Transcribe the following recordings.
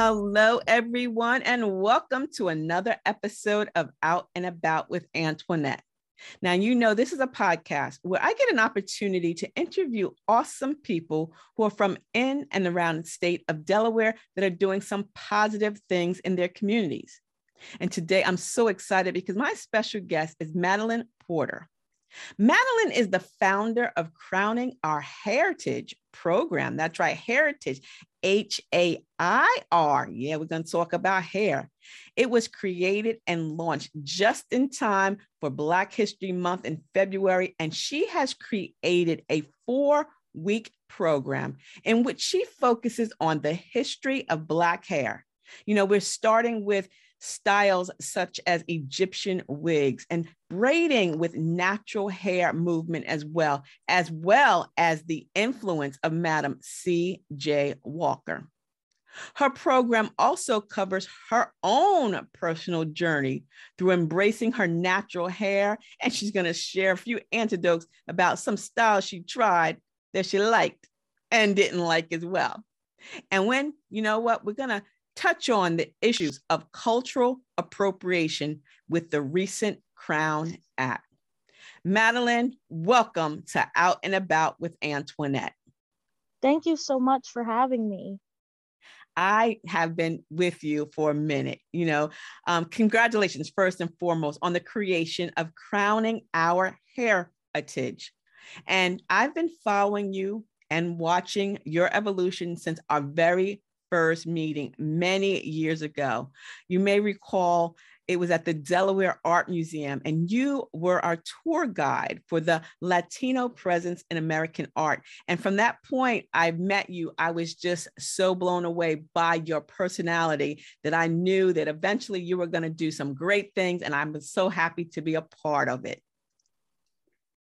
Hello, everyone, and welcome to another episode of Out and About with Antoinette. Now, you know, this is a podcast where I get an opportunity to interview awesome people who are from in and around the state of Delaware that are doing some positive things in their communities. And today I'm so excited because my special guest is Madeline Porter. Madeline is the founder of Crowning Our Hairitage program. That's right, Hairitage, H A I R. Yeah, we're going to talk about hair. It was created and launched just in time for Black History Month in February, and she has created a four week program in which she focuses on the history of Black hair. You know, we're starting with styles such as Egyptian wigs and braiding with natural hair movement as well, as well as the influence of Madam C.J. Walker. Her program also covers her own personal journey through embracing her natural hair, and she's going to share a few anecdotes about some styles she tried that she liked and didn't like as well. And when, you know what, we're going to touch on the issues of cultural appropriation with the recent Crown Act. Madeline, welcome to Out and About with Antoinette. Thank you so much for having me. I have been with you for a minute. You know, um, congratulations, first and foremost, on the creation of Crowning Our Hairitage. And I've been following you and watching your evolution since our very first meeting many years ago. You may recall it was at the Delaware Art Museum, and you were our tour guide for the Latino presence in American art. And from that point, I met you. I was just so blown away by your personality that I knew that eventually you were going to do some great things, and I'm so happy to be a part of it.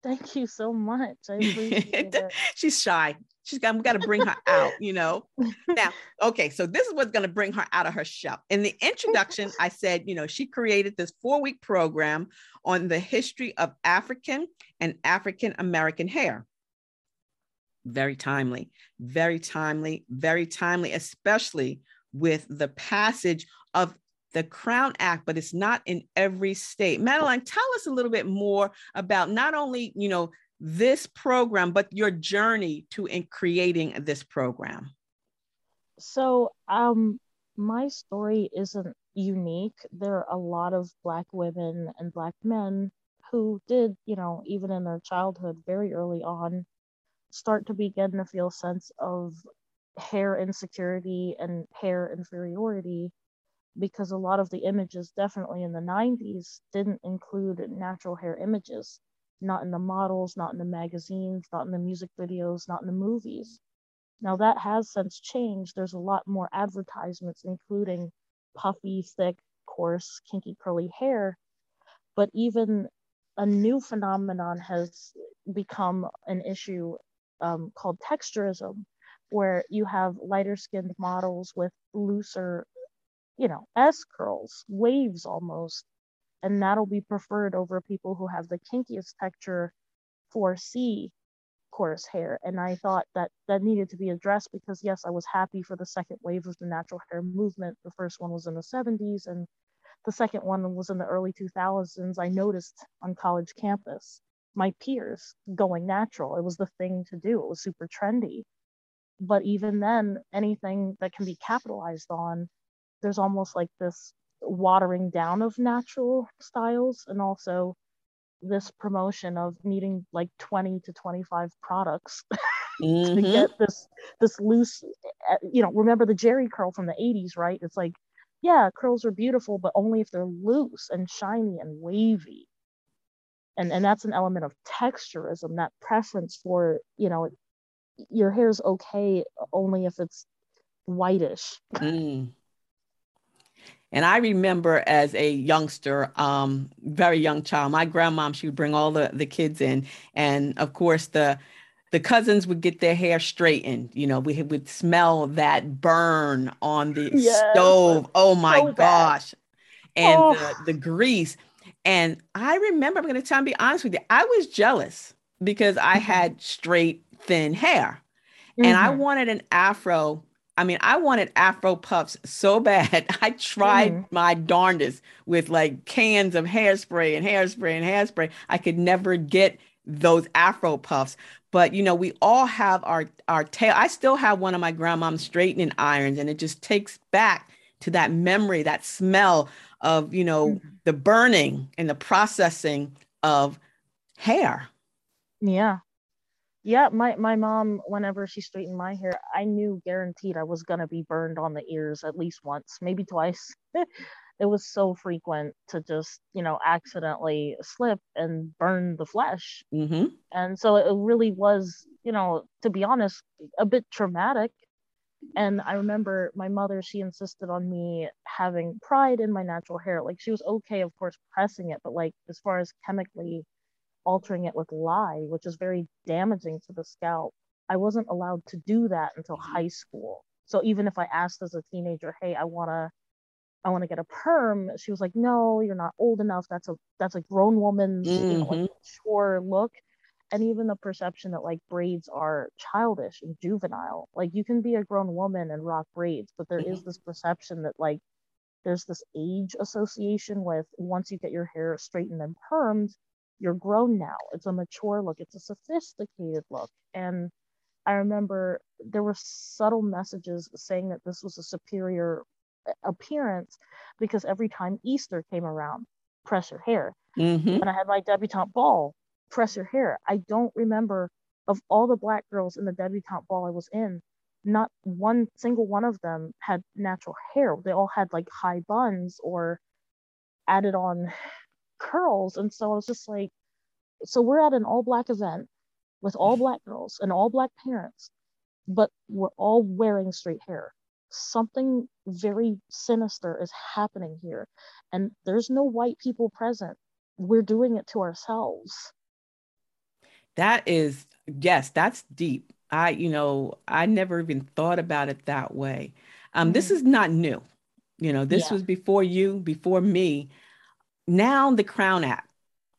Thank you so much. I appreciate it. She's shy. She's got, we got to bring her out, you know. Now, okay, so this is what's going to bring her out of her shell. In the introduction, I said, you know, she created this four week program on the history of African and African American hair. Very timely, very timely, very timely, especially with the passage of the Crown Act, but it's not in every state. Madeline, tell us a little bit more about not only, you know, this program, but your journey to in creating this program? So, um, my story isn't unique. There are a lot of Black women and Black men who did, you know, even in their childhood, very early on, start to begin to feel sense of hair insecurity and hair inferiority because a lot of the images definitely in the 90s didn't include natural hair images not in the models, not in the magazines, not in the music videos, not in the movies. Now that has since changed. There's a lot more advertisements, including puffy, thick, coarse, kinky, curly hair. But even a new phenomenon has become an issue um, called texturism, where you have lighter skinned models with looser, you know, S curls, waves almost, and that'll be preferred over people who have the kinkiest texture for C coarse hair. And I thought that that needed to be addressed because yes, I was happy for the second wave of the natural hair movement. The first one was in the 70s and the second one was in the early 2000s. I noticed on college campus my peers going natural. It was the thing to do. It was super trendy. But even then, anything that can be capitalized on, there's almost like this watering down of natural styles and also this promotion of needing like 20 to 25 products mm-hmm. to get this this loose eh, you know remember the Jheri curl from the 80s right it's like yeah curls are beautiful but only if they're loose and shiny and wavy and and that's an element of texturism that preference for you know your hair's okay only if it's whitish mm. And I remember as a youngster, um, very young child, my grandmom, she would bring all the, the kids in. And of course, the the cousins would get their hair straightened. You know, we would smell that burn on the yes. stove. Oh my so gosh. And oh. the, the grease. And I remember, I'm going to tell you, be honest with you, I was jealous because I mm-hmm. had straight, thin hair. Mm-hmm. And I mm-hmm. wanted an afro. I mean, I wanted afro puffs so bad. I tried mm-hmm. my darndest with like cans of hairspray and hairspray and hairspray. I could never get those afro puffs. But you know, we all have our our tail. I still have one of my grandmom's straightening irons, and it just takes back to that memory, that smell of you know mm-hmm. the burning and the processing of hair yeah yeah my, my mom whenever she straightened my hair i knew guaranteed i was going to be burned on the ears at least once maybe twice it was so frequent to just you know accidentally slip and burn the flesh mm-hmm. and so it really was you know to be honest a bit traumatic and I remember my mother, she insisted on me having pride in my natural hair. Like she was okay, of course, pressing it, but like as far as chemically altering it with lye, which is very damaging to the scalp, I wasn't allowed to do that until mm-hmm. high school. So even if I asked as a teenager, hey, I wanna I want to get a perm. She was like, "No, you're not old enough. That's a that's a grown woman's mm-hmm. you know, like, mature mm-hmm. look." and even the perception that like braids are childish and juvenile like you can be a grown woman and rock braids but there is mm-hmm. this perception that like there's this age association with once you get your hair straightened and permed you're grown now it's a mature look it's a sophisticated look and i remember there were subtle messages saying that this was a superior appearance because every time easter came around press your hair mm-hmm. when i had my debutante ball press your hair. I don't remember of all the black girls in the debutante ball I was in, not one single one of them had natural hair. They all had like high buns or added on curls. And so I was just like, so we're at an all black event with all black girls and all black parents, but we're all wearing straight hair. Something very sinister is happening here. And there's no white people present. We're doing it to ourselves. That is, yes, that's deep. I, you know, I never even thought about it that way. Um, mm-hmm. This is not new. You know, this yeah. was before you, before me. Now, the Crown Act,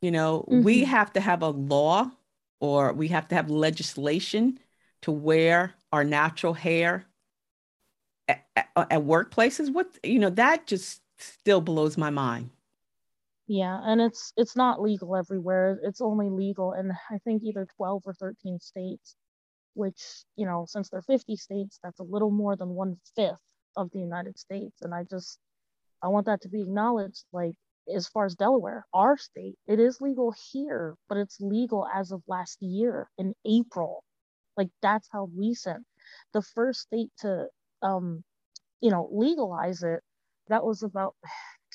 you know, mm-hmm. we have to have a law or we have to have legislation to wear our natural hair at, at, at workplaces. What, you know, that just still blows my mind. Yeah, and it's it's not legal everywhere. It's only legal in I think either 12 or 13 states, which, you know, since they're 50 states, that's a little more than one fifth of the United States. And I just I want that to be acknowledged. Like as far as Delaware, our state, it is legal here, but it's legal as of last year in April. Like that's how recent. The first state to um, you know, legalize it, that was about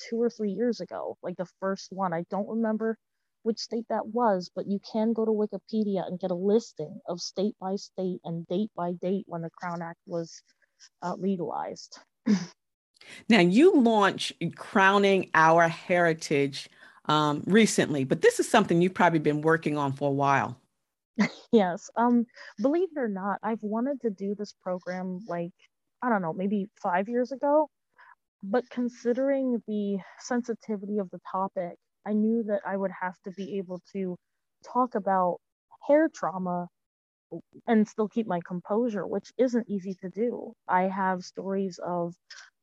two or three years ago, like the first one. I don't remember which state that was, but you can go to Wikipedia and get a listing of state by state and date by date when the Crown Act was uh, legalized. now, you launched Crowning Our Hairitage um, recently, but this is something you've probably been working on for a while. yes. Um, believe it or not, I've wanted to do this program like, I don't know, maybe five years ago but considering the sensitivity of the topic, I knew that I would have to be able to talk about hair trauma and still keep my composure, which isn't easy to do. I have stories of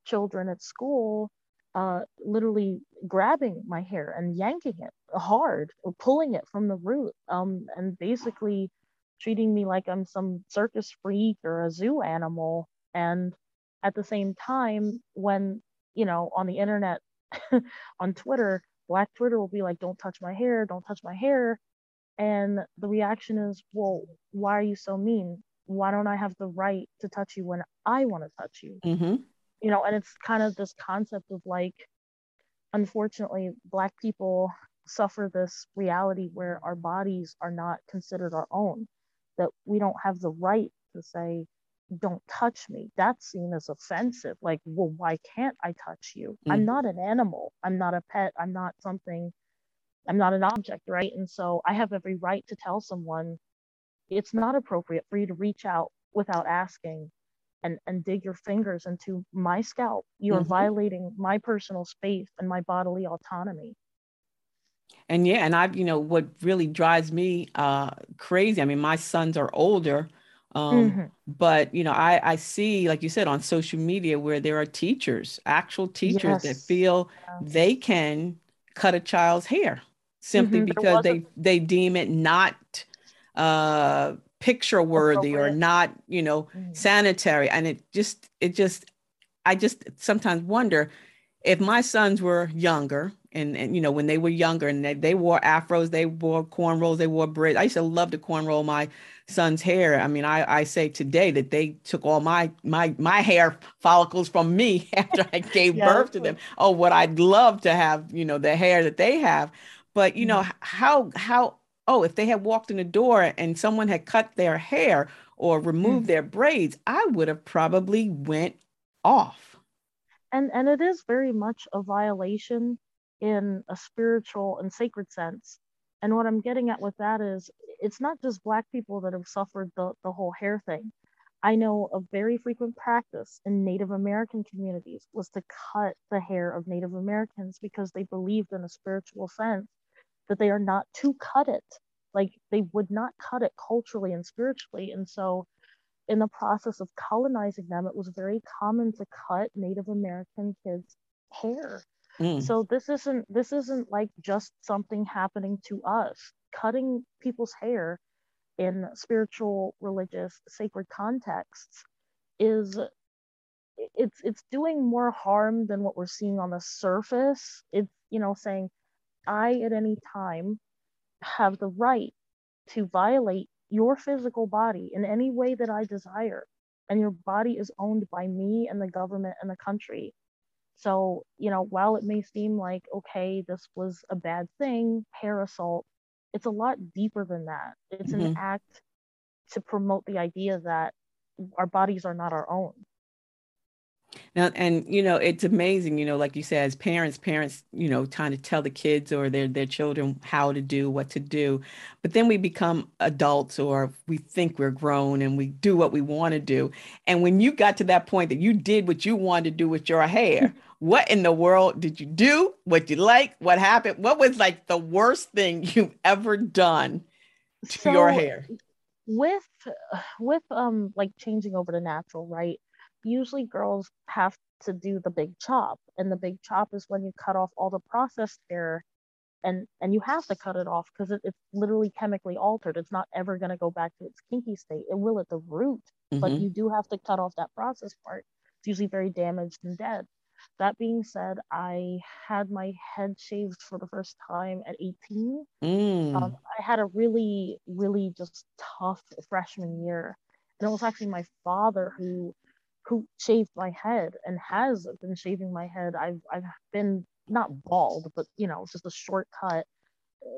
children at school uh, literally grabbing my hair and yanking it hard, or pulling it from the root, um, and basically treating me like I'm some circus freak or a zoo animal. And at the same time, when you know, on the internet, on Twitter, Black Twitter will be like, don't touch my hair, don't touch my hair. And the reaction is, well, why are you so mean? Why don't I have the right to touch you when I want to touch you? Mm-hmm. You know, and it's kind of this concept of like, unfortunately, Black people suffer this reality where our bodies are not considered our own, that we don't have the right to say, don't touch me. That's seen as offensive. Like well why can't i touch you? Mm. i'm not an animal. I'm not a pet. I'm not something. I'm not an object right? And so i have every right to tell someone it's not appropriate for you to reach out without asking and and dig your fingers into my scalp you are mm-hmm. violating my personal space and my bodily autonomy And yeah, and I've, you know, what really drives me uh, crazy. I mean, my sons are older, um, mm-hmm. but you know, I, I see, like you said, on social media where there are teachers, actual teachers yes. that feel they can cut a child's hair simply mm-hmm. because they they deem it not uh picture worthy or not you know mm-hmm. sanitary and it just it just i just sometimes wonder if my sons were younger and, and you know when they were younger and they, they wore afros they wore cornrows they wore braids i used to love to cornrow my son's hair i mean i i say today that they took all my my my hair follicles from me after i gave yeah. birth to them oh what i'd love to have you know the hair that they have but you know mm-hmm. how how oh if they had walked in the door and someone had cut their hair or removed mm. their braids i would have probably went off and and it is very much a violation in a spiritual and sacred sense. And what I'm getting at with that is it's not just Black people that have suffered the, the whole hair thing. I know a very frequent practice in Native American communities was to cut the hair of Native Americans because they believed in a spiritual sense that they are not to cut it. Like they would not cut it culturally and spiritually. And so, in the process of colonizing them, it was very common to cut Native American kids' hair Mm. So this isn't this isn't like just something happening to us. Cutting people's hair in spiritual, religious, sacred contexts is it's it's doing more harm than what we're seeing on the surface. It's you know saying I at any time have the right to violate your physical body in any way that I desire. And your body is owned by me and the government and the country. So, you know, while it may seem like, okay, this was a bad thing, hair assault, it's a lot deeper than that. It's mm-hmm. an act to promote the idea that our bodies are not our own. Now, and you know, it's amazing, you know, like you said, as parents, parents, you know, trying to tell the kids or their their children how to do, what to do. But then we become adults or we think we're grown and we do what we want to do. And when you got to that point that you did what you wanted to do with your hair, what in the world did you do? What you like? What happened? What was like the worst thing you've ever done to so, your hair? With with um like changing over to natural, right? Usually girls have to do the big chop and the big chop is when you cut off all the processed hair and and you have to cut it off because it, it's literally chemically altered. It's not ever going to go back to its kinky state. It will at the root mm-hmm. but you do have to cut off that process part. It's usually very damaged and dead. That being said i had my head shaved for the first time at 18 mm. um, i had a really really just tough freshman year and it was actually my father who who shaved my head and has been shaving my head. I've I've been not bald, but you know, just a short cut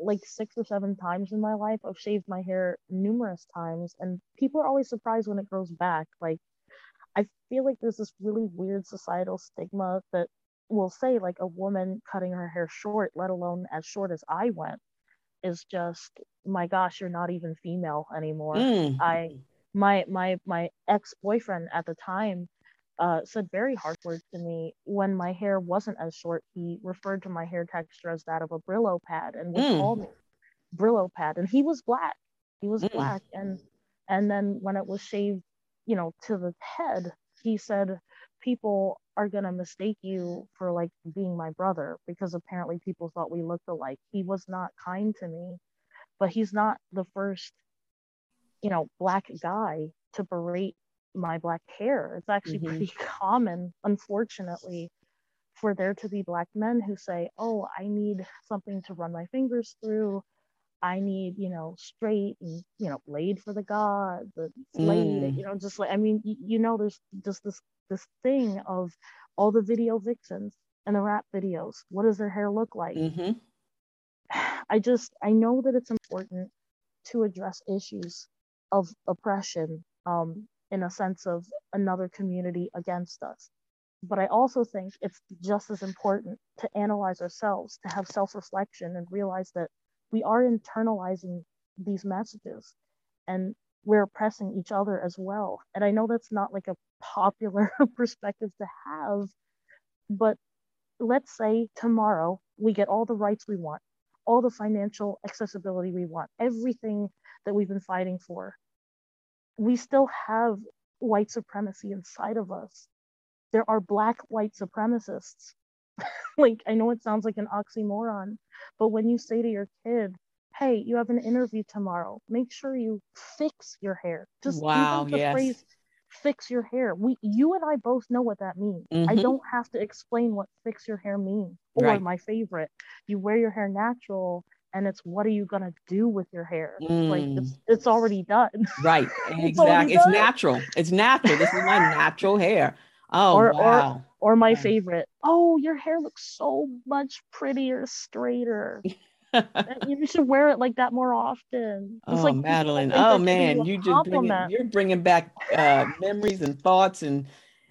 like six or seven times in my life. I've shaved my hair numerous times and people are always surprised when it grows back. Like I feel like there's this really weird societal stigma that will say like a woman cutting her hair short, let alone as short as I went, is just my gosh, you're not even female anymore. Mm. I my my my ex-boyfriend at the time uh, said very harsh words to me when my hair wasn't as short. He referred to my hair texture as that of a Brillo pad and would mm. call me Brillo pad. And he was black. He was mm. black. And and then when it was shaved, you know, to the head, he said people are gonna mistake you for like being my brother because apparently people thought we looked alike. He was not kind to me, but he's not the first you know, black guy to berate my black hair. It's actually mm-hmm. pretty common, unfortunately, for there to be black men who say, Oh, I need something to run my fingers through. I need, you know, straight and, you know, laid for the god, the laid, mm. you know, just like, I mean, you, you know, there's just this, this thing of all the video vixens and the rap videos. What does their hair look like? Mm-hmm. I just, I know that it's important to address issues of oppression um, in a sense of another community against us. But I also think it's just as important to analyze ourselves, to have self reflection and realize that we are internalizing these messages and we're oppressing each other as well. And I know that's not like a popular perspective to have, but let's say tomorrow we get all the rights we want. all the financial accessibility we want, everything that we've been fighting for. We still have white supremacy inside of us. There are black white supremacists. like, I know it sounds like an oxymoron, but when you say to your kid, hey, you have an interview tomorrow, make sure you fix your hair. Just wow, the yes. phrase fix your hair. We you and I both know what that means. Mm-hmm. I don't have to explain what fix your hair means. Or right. my favorite, you wear your hair natural and it's what are you gonna do with your hair? Mm. Like it's it's already done. Right. Exactly. it's, it's natural. It's natural. This is my natural hair. Oh or, wow. Or, or my favorite. Oh, your hair looks so much prettier, straighter. you should wear it like that more often. It's oh, like Madeline. Oh man, you just bringing, you're bringing back uh, memories and thoughts and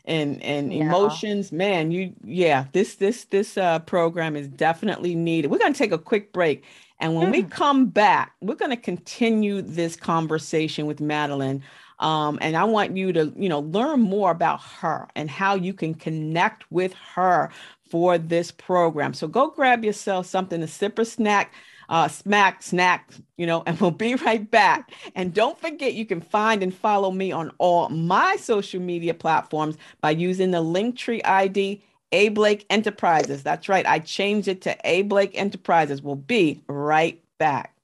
and and yeah. emotions. Man, you yeah. This this this uh, program is definitely needed. We're gonna take a quick break, and when mm. we come back, we're gonna continue this conversation with Madeline. Um, and I want you to, you know, learn more about her and how you can connect with her for this program. So go grab yourself something to sip or snack, uh, smack, snack, you know, and we'll be right back. And don't forget, you can find and follow me on all my social media platforms by using the Linktree ID A Blake Enterprises. That's right, I changed it to A Blake Enterprises. We'll be right back.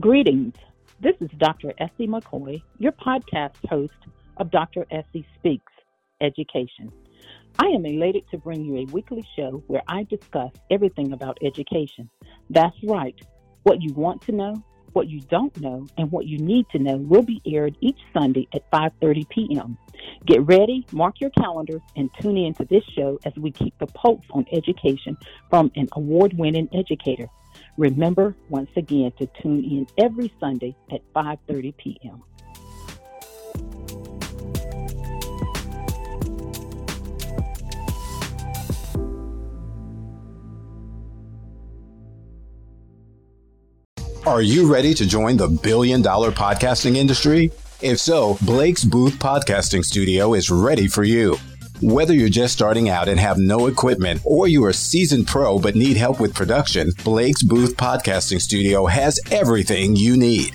Greetings. This is Dr. Essie McCoy, your podcast host of Dr. Essie Speaks Education. I am elated to bring you a weekly show where I discuss everything about education. That's right. What you want to know, what you don't know, and what you need to know will be aired each Sunday at 5:30 p.m. Get ready, mark your calendars, and tune in to this show as we keep the pulse on education from an award-winning educator. Remember once again to tune in every Sunday at 5:30 p.m. Are you ready to join the billion dollar podcasting industry? If so, Blake's Booth Podcasting Studio is ready for you. Whether you're just starting out and have no equipment, or you're a seasoned pro but need help with production, Blake's Booth Podcasting Studio has everything you need.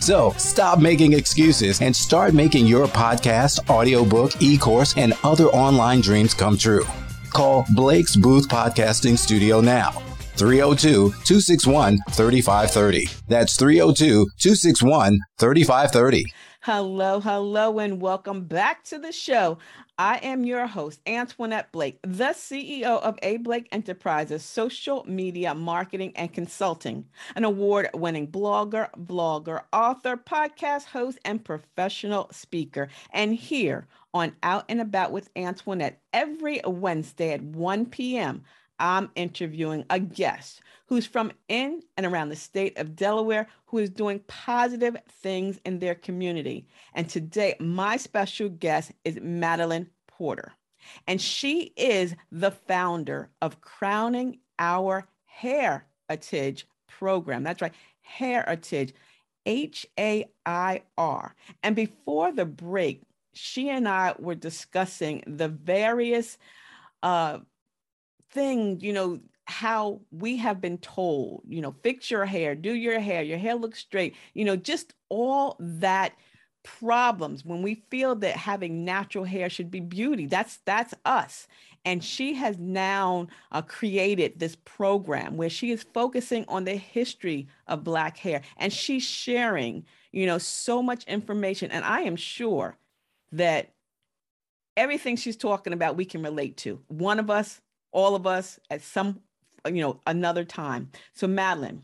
So stop making excuses and start making your podcast, audiobook, e course, and other online dreams come true. Call Blake's Booth Podcasting Studio now. 302 261 3530. That's 302 261 3530. Hello, hello, and welcome back to the show. I am your host, Antoinette Blake, the CEO of A Blake Enterprises, social media marketing and consulting, an award winning blogger, blogger, author, podcast host, and professional speaker. And here on Out and About with Antoinette, every Wednesday at 1 p.m., I'm interviewing a guest who's from in and around the state of Delaware who is doing positive things in their community. And today, my special guest is Madeline Porter. And she is the founder of Crowning Our Hairitage program. That's right, Hairitage, H A I R. And before the break, she and I were discussing the various uh, thing, you know, how we have been told, you know, fix your hair, do your hair, your hair looks straight, you know, just all that problems when we feel that having natural hair should be beauty. That's that's us. And she has now uh, created this program where she is focusing on the history of black hair and she's sharing you know so much information. And i am sure that everything she's talking about we can relate to. One of us all of us at some you know another time so madeline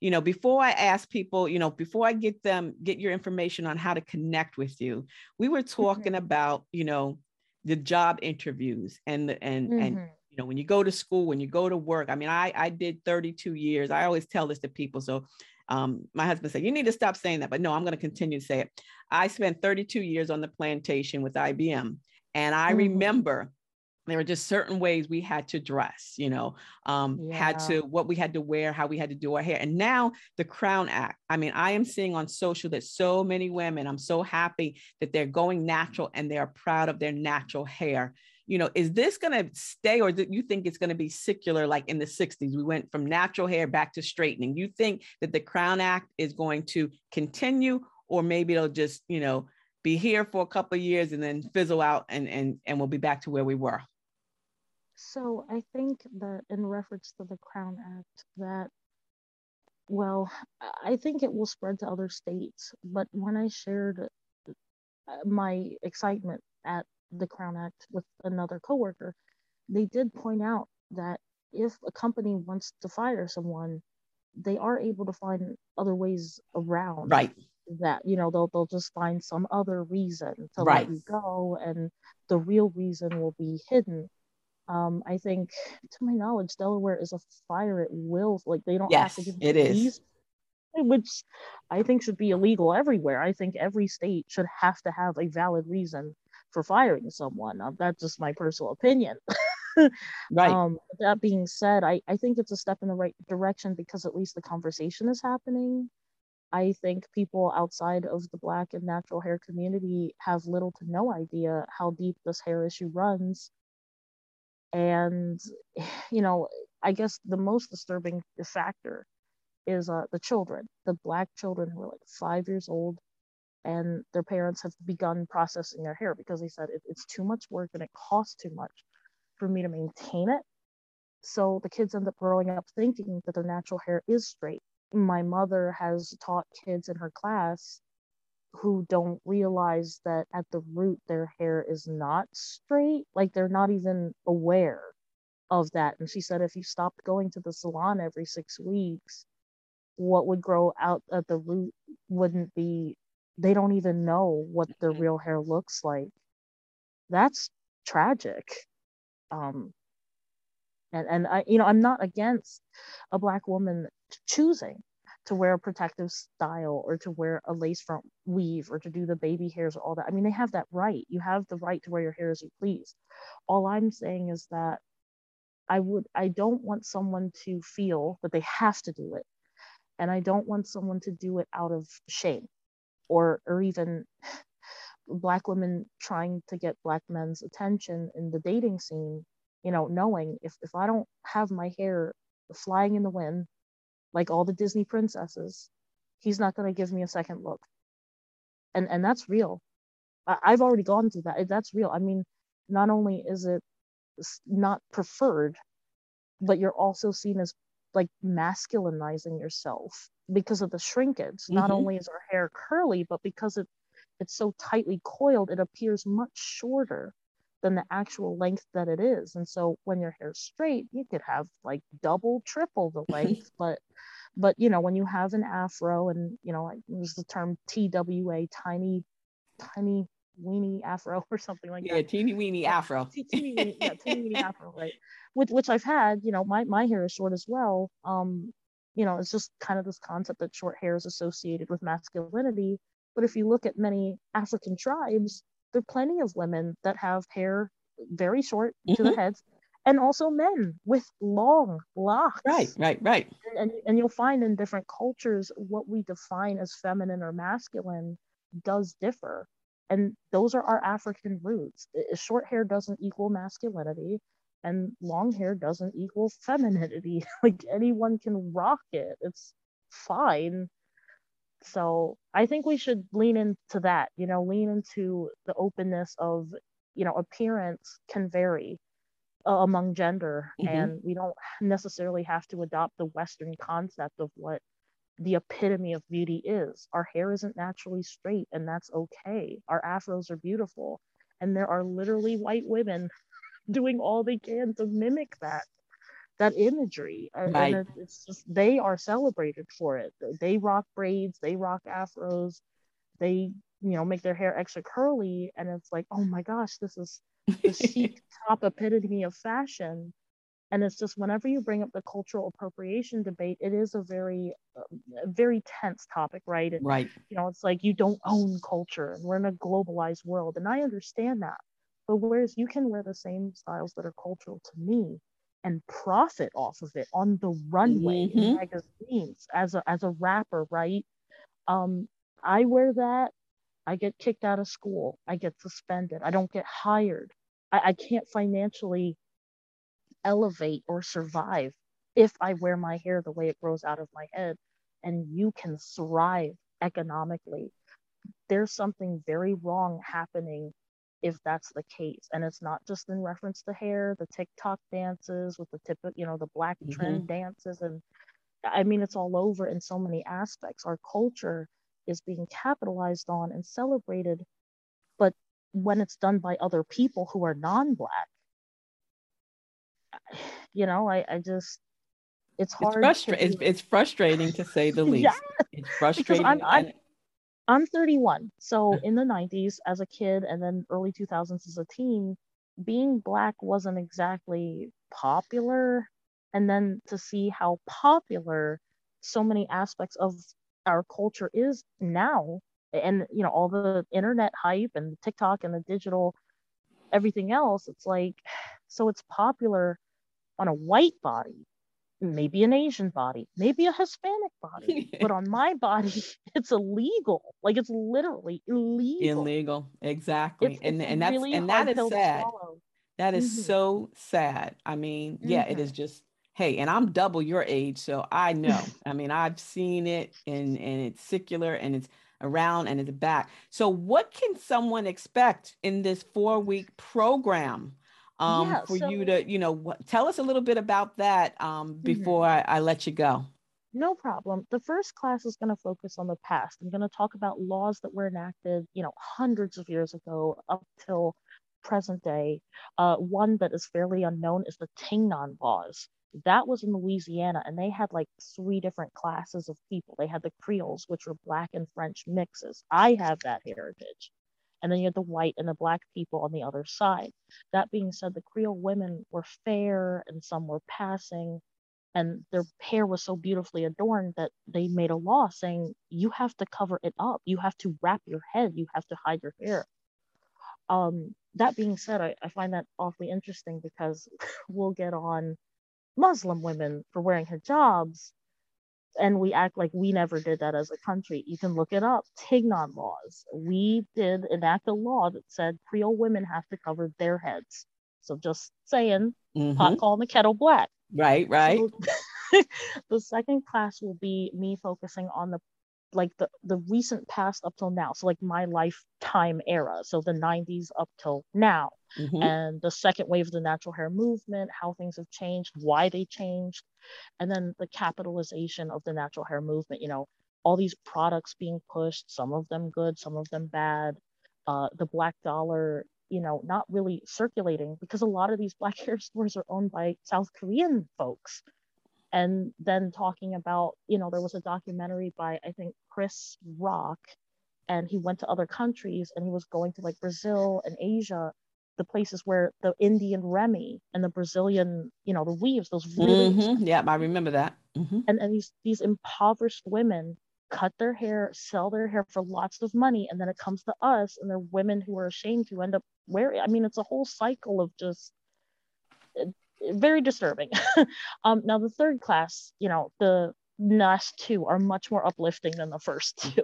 you know before i ask people you know before i get them get your information on how to connect with you we were talking mm-hmm. about you know the job interviews and the and mm-hmm. and you know, when you go to school, when you go to work. I mean, I I did 32 years. I always tell this to people. So um, my husband said, You need to stop saying that. But no, I'm going to continue to say it. I spent 32 years on the plantation with IBM. And I mm-hmm. remember there were just certain ways we had to dress, you know, um, yeah. had to what we had to wear, how we had to do our hair. And now the Crown Act. I mean, I am seeing on social that so many women, I'm so happy that they're going natural and they're proud of their natural hair. You know, is this going to stay or do you think it's going to be secular like in the 60s? We went from natural hair back to straightening. You think that the Crown Act is going to continue or maybe it'll just, you know, be here for a couple of years and then fizzle out and and and we'll be back to where we were? So I think that in reference to the Crown Act, that well, I think it will spread to other states. But when I shared uh, my excitement at the Crown Act with another coworker, they did point out that if a company wants to fire someone, they are able to find other ways around right that you know they'll they'll just find some other reason to right. let you go and the real reason will be hidden um, I think, to my knowledge, Delaware is a fire at will. Like they don't yes, have to give it is. which I think should be illegal everywhere. I think every state should have to have a valid reason for firing someone. Um, that's just my personal opinion. right. Um, that being said, I, I think it's a step in the right direction because at least the conversation is happening. I think people outside of the Black and natural hair community have little to no idea how deep this hair issue runs and you know i guess the most disturbing factor is uh, the children the black children who are like five years old and their parents have begun processing their hair because they said it, it's too much work and it costs too much for me to maintain it. So the kids end up growing up thinking that their natural hair is straight. My mother has taught kids in her class who don't realize that at the root their hair is not straight like they're not even aware of that. And she said if you stopped going to the salon every 6 weeks what would grow out at the root wouldn't be they don't even know what their mm-hmm. real hair looks like. That's tragic. Um and and I you know I'm not against a black woman choosing to wear a protective style or to wear a lace front weave or to do the baby hairs or all that. I mean, they have that right. You have the right to wear your hair as you please. All I'm saying is that I would I don't want someone to feel that they have to do it. And I don't want someone to do it out of shame or or even black women trying to get black men's attention in the dating scene, you know, knowing if if I don't have my hair flying in the wind like all the Disney princesses, he's not going to give me a second look. And and that's real. I, I've already gone through that. That's real. I mean, not only is it not preferred, but you're also seen as like masculinizing yourself because of the shrinkage. Mm-hmm. Not only is our hair curly, but because it it's so tightly coiled, it appears much shorter than the actual length that it is. And so when your hair's straight, you could have like double, triple the length. but but you know, when you have an afro and you know, like there's the term TWA, tiny, tiny weenie afro or something like yeah, that. Yeah, teeny weenie afro. teeny yeah, teeny weenie afro, right? Which which I've had, you know, my, my hair is short as well. Um, you know, it's just kind of this concept that short hair is associated with masculinity. But if you look at many African tribes, there are plenty of women that have hair very short mm-hmm. to the mm-hmm. heads and also men with long locks. Right right right. And, and you'll find in different cultures what we define as feminine or masculine does differ. And those are our african roots. Short hair doesn't equal masculinity and long hair doesn't equal femininity. Like anyone can rock it. It's fine so I think we should lean into that, you know, lean into the openness of, you know, appearance can vary uh, among gender mm-hmm. and we don't necessarily have to adopt the Western concept of what the epitome of beauty is. Our hair isn't naturally straight and that's okay. Our afros are beautiful. And there are literally white women doing all they can to mimic that that imagery right. and it's just they are celebrated for it. They rock braids they rock afros they you know make their hair extra curly and it's like oh my gosh this is the chic top epitome of fashion. And it's just whenever you bring up the cultural appropriation debate it is a very uh, very tense topic right? And, right. you know it's like you don't own culture and we're in a globalized world and i understand that. But whereas you can wear the same styles that are cultural to me and profit off of it on the runway mm-hmm. in magazines as a as a rapper right um i wear that i get kicked out of school i get suspended i don't get hired I, I can't financially elevate or survive if I wear my hair the way it grows out of my head. And you can thrive economically. There's something very wrong happening if that's the case. And it's not just in reference to hair, the TikTok dances with the tip of, you know, the black mm-hmm. trend dances. And I mean, it's all over in so many aspects. Our culture is being capitalized on and celebrated. But when it's done by other people who are non black, you know, I, I just it's hard. It's, frustra- it's, it's, frustrating to say the least. yeah. It's frustrating. I'm, I'm, I'm 31. So in the 90s as a kid and then early 2000s as a teen, being black wasn't exactly popular. And then to see how popular so many aspects of our culture is now and you know all the internet hype and TikTok and the digital everything else it's like so it's popular on a white body, maybe an Asian body, maybe a Hispanic body, but on my body, it's illegal. Like it's literally illegal. Illegal, exactly. It's, and it's and that's really and that is sad. That is mm-hmm. so sad. I mean, yeah, mm-hmm. it is mm-hmm. just hey, and I'm double your age, so I know. I mean, I've seen it and and it's secular and it's around and it's back. So what can someone expect in this four week program? Um, yeah, for so, you to, you know, what, tell us a little bit about that um, mm-hmm. before mm-hmm. I, I let you go. No problem. The first class is going to focus on the past. I'm going to talk about laws that were enacted, you know, hundreds of years ago up till present day. Uh, one that is fairly unknown is the Tignon laws. That was in Louisiana, and they had like three different classes of people. They had the Creoles, which were Black and French mixes. I have that heritage and then you had the white and the black people on the other side. That being said, the Creole women were fair and some were passing, and their hair was so beautifully adorned that they made a law saying you have to cover it up, you have to wrap your head, you have to hide your hair. Um, that being said, I, I find that awfully interesting because we'll get on Muslim women for wearing hijabs and we act like we never did that as a country. You can look it up. Tignon laws. We did enact a law that said Creole women have to cover their heads. So just saying, mm-hmm. pot calling the kettle black. Right, right. So, the second class will be me focusing on the like the the recent past up till now so like my lifetime era so the 90s up till now mm-hmm. and the second wave of the natural hair movement how things have changed why they changed and then the capitalization of the natural hair movement you know all these products being pushed some of them good some of them bad uh, the black dollar you know not really circulating because a lot of these black hair stores are owned by south korean folks and then talking about you know there was a documentary by i think chris rock and he went to other countries and he was going to like brazil and asia the places where the indian remy and the brazilian you know the weaves those really mm-hmm. yeah i remember that mm-hmm. and, and these these impoverished women cut their hair sell their hair for lots of money and then it comes to us and they're women who are ashamed to end up wearing i mean it's a whole cycle of just very disturbing. um, now the third class, you know, the last two are much more uplifting than the first two.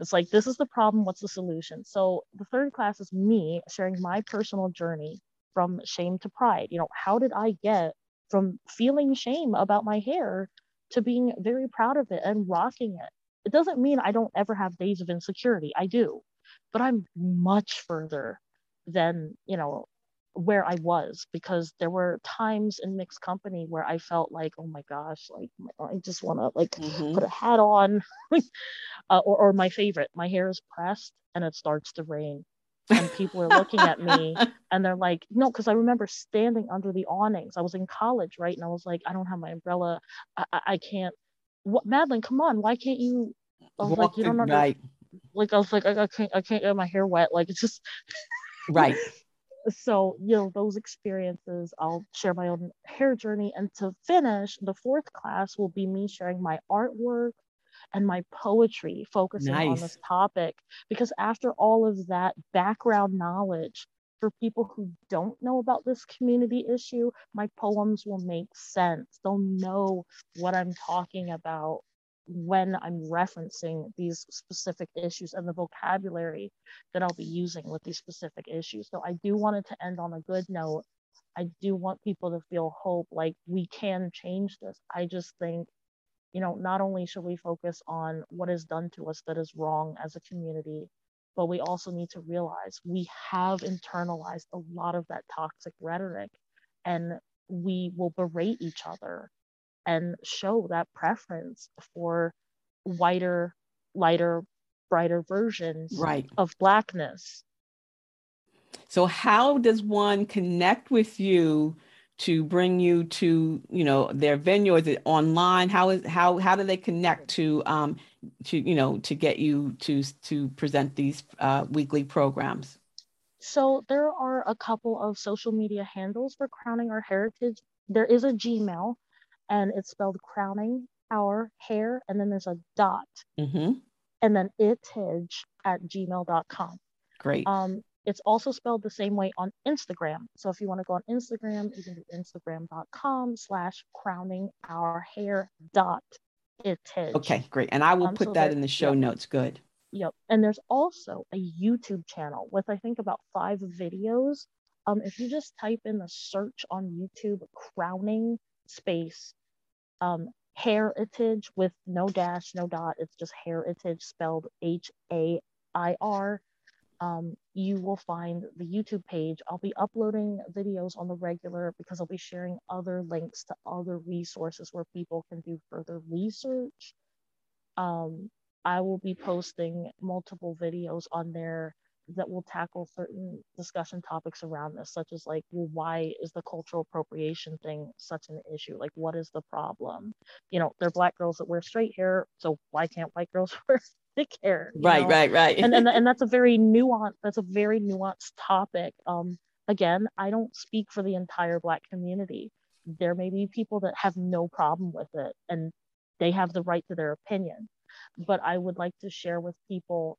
it's like this is the problem, what's the solution? So the third class is me sharing my personal journey from shame to pride. You know, how did I get from feeling shame about my hair to being very proud of it and rocking it? It doesn't mean I don't ever have days of insecurity. I do, but I'm much further than, you know, where I was because there were times in mixed company where I felt like, oh my gosh, like I just want to like mm-hmm. put a hat on, uh, or, or my favorite, my hair is pressed and it starts to rain, and people are looking at me and they're like, no, because I remember standing under the awnings. I was in college, right, and I was like, I don't have my umbrella, I, I, I can't. What, Madeline, come on, why can't you? I was Walk like, you don't know. Like I was like, I, I can't, I can't get my hair wet. Like it's just right so you know those experiences i'll share my own hair journey. And to finish the fourth class will be me sharing my artwork and my poetry focusing nice. on this topic. Because after all of that background knowledge for people who don't know about this community issue my poems will make sense. They'll know what i'm talking about when I'm referencing these specific issues and the vocabulary that I'll be using with these specific issues. So I do want it to end on a good note. I do want people to feel hope like we can change this. I just think, you know, not only should we focus on what is done to us that is wrong as a community, but we also need to realize we have internalized a lot of that toxic rhetoric and we will berate each other and show that preference for whiter, lighter, brighter versions right. of blackness. So how does one connect with you to bring you to, you know, their venue? Is it online? How is how how do they connect to um to you know to get you to to present these uh, weekly programs? So there are a couple of social media handles for crowning our Hairitage. There is a Gmail and it's spelled crowning our hair and then there's a dot. Mm-hmm. and then itage at gmail.com great. Um, it's also spelled the same way on instagram. So if you want to go on instagram you can do instagram.com slash crowning our hair dot itage. Okay great. And i will um, put so that in the show yep. notes. Good. Yep. And there's also a youtube channel with i think about five videos. Um, if you just type in the search on youtube crowning space um, Hairitage with no dash, no dot. It's just Hairitage spelled H A I R. Um, you will find the YouTube page. I'll be uploading videos on the regular because I'll be sharing other links to other resources where people can do further research. Um, I will be posting multiple videos on there that will tackle certain discussion topics around this, such as like, well, why is the cultural appropriation thing such an issue? Like, what is the problem? You know, they're black girls that wear straight hair, so why can't white girls wear thick hair? Right, know? right, right. and, and and that's a very nuanced. That's a very nuanced topic. Um, again, I don't speak for the entire black community. There may be people that have no problem with it, and they have the right to their opinion. But I would like to share with people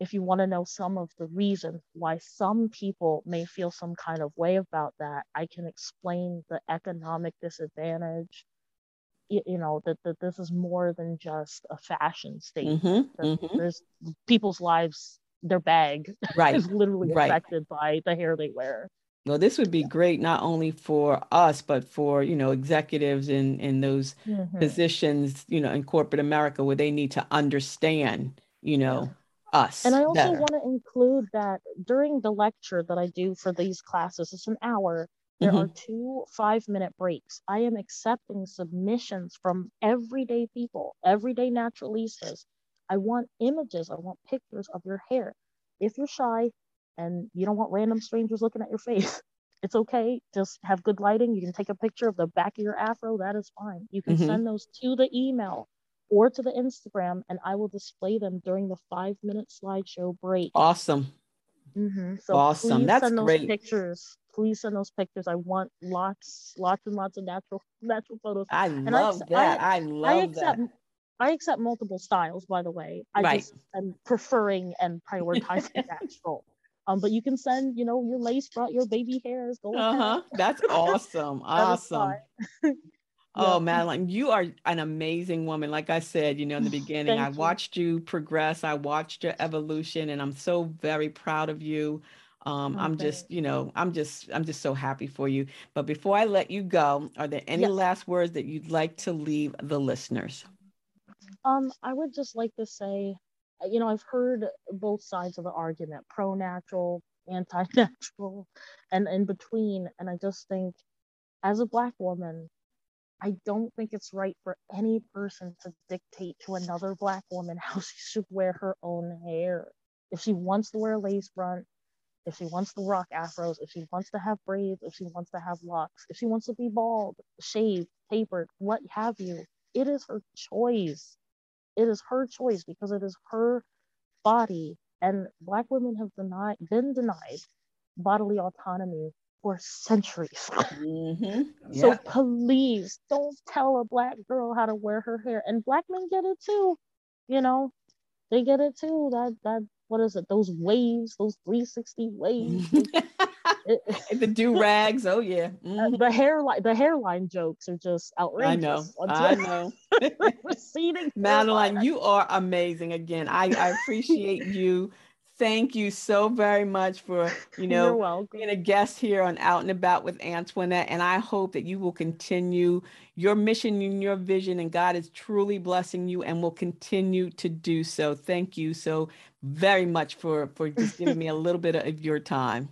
if you want to know some of the reasons why some people may feel some kind of way about that, I can explain the economic disadvantage. You, you know that, that this is more than just a fashion statement. Mm-hmm, mm-hmm. There's people's lives, their bag right. is literally right. affected by the hair they wear. Well, this would be great not only for us, but for you know executives in in those mm-hmm. positions, you know, in corporate America where they need to understand, you know. Yeah us. And I also want to include that during the lecture that I do for these classes, it's an hour. There mm-hmm. are two five minute breaks. I am accepting submissions from everyday people, everyday naturalistas. I want images, I want pictures of your hair. If you're shy and you don't want random strangers looking at your face, it's okay. Just have good lighting. You can take a picture of the back of your afro. That is fine. You can mm-hmm. send those to the email or to the Instagram, and I will display them during the five minute slideshow break. Awesome. Mm-hmm. So awesome. That's send great. Those pictures. Please send those pictures. I want lots, lots and lots of natural, natural photos. I and love I, that. I, I love I accept, that. I accept multiple styles, by the way. I right. just am preferring and prioritizing natural. Um, but you can send, you know, your lace front, your baby hairs. Go uh huh. That's awesome. awesome. Oh, Madeline, you are an amazing woman. Like I said, you know, in the beginning, I watched you progress, I watched your evolution, and I'm so very proud of you. Um, I'm just, you know, I'm just, I'm just so happy for you. But before I let you go, are there any yes. last words that you'd like to leave the listeners? Um, I would just like to say, uh, you know, I've heard both sides of the argument, pro natural, anti natural, and in between. And I just think, as a Black woman, I don't think it's right for any person to dictate to another black woman how she should wear her own hair. If she wants to wear lace front, if she wants to rock afros, if she wants to have braids, if she wants to have locks, if she wants to be bald, shaved, tapered, what have you, it is her choice. It is her choice because it is her body. And black women have denied, been denied bodily autonomy for centuries. Mm-hmm. So yeah. please don't tell a black girl how to wear her hair. And black men get it too. You know, they get it too. That that what is it? Those waves, those 360 waves. the do rags. Oh yeah. Mm-hmm. the hairline, the hairline jokes are just outrageous. I know. I know. Receding. Madeline, you are amazing. Again, I, I appreciate you thank you so very much for you know being a guest here on out and about with antoinette and i hope that you will continue your mission and your vision and god is truly blessing you and will continue to do so. Thank you so very much for for just giving me a little bit of your time.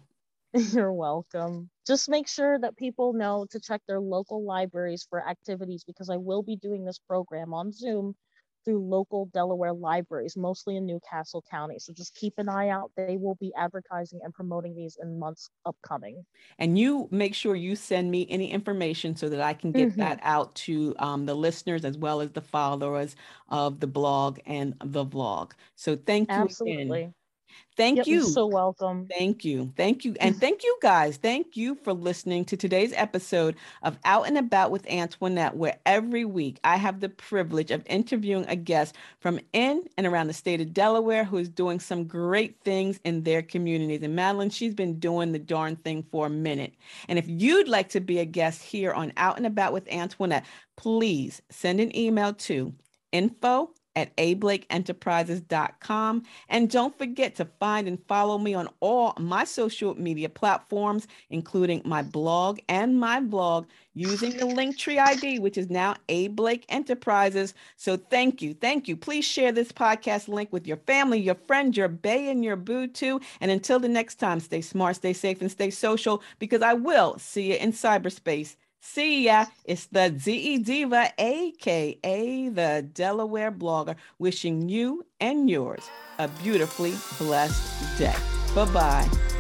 You're welcome. Just make sure that people know to check their local libraries for activities because i will be doing this program on zoom through local Delaware libraries, mostly in New Castle County. So just keep an eye out. They will be advertising and promoting these in months upcoming. And you make sure you send me any information so that I can get mm-hmm. that out to um, the listeners as well as the followers of the blog and the vlog. So thank you Absolutely. Again. Thank yep, you. so welcome. Thank you. Thank you. And thank you guys. Thank you for listening to today's episode of Out and About with Antoinette, where every week I have the privilege of interviewing a guest from in and around the state of Delaware who is doing some great things in their communities. And Madeline, she's been doing the darn thing for a minute. And if you'd like to be a guest here on Out and About with Antoinette, please send an email to info at ablakeenterprises.com. And don't forget to find and follow me on all my social media platforms, including my blog and my vlog, using the Linktree ID, which is now A Blake Enterprises. So thank you. Thank you. Please share this podcast link with your family, your friends, your bay, and your boo too. And until the next time, stay smart, stay safe, and stay social because I will see you in cyberspace. See ya. It's the DE Diva, aka the Delaware blogger, wishing you and yours a beautifully blessed day. Bye bye.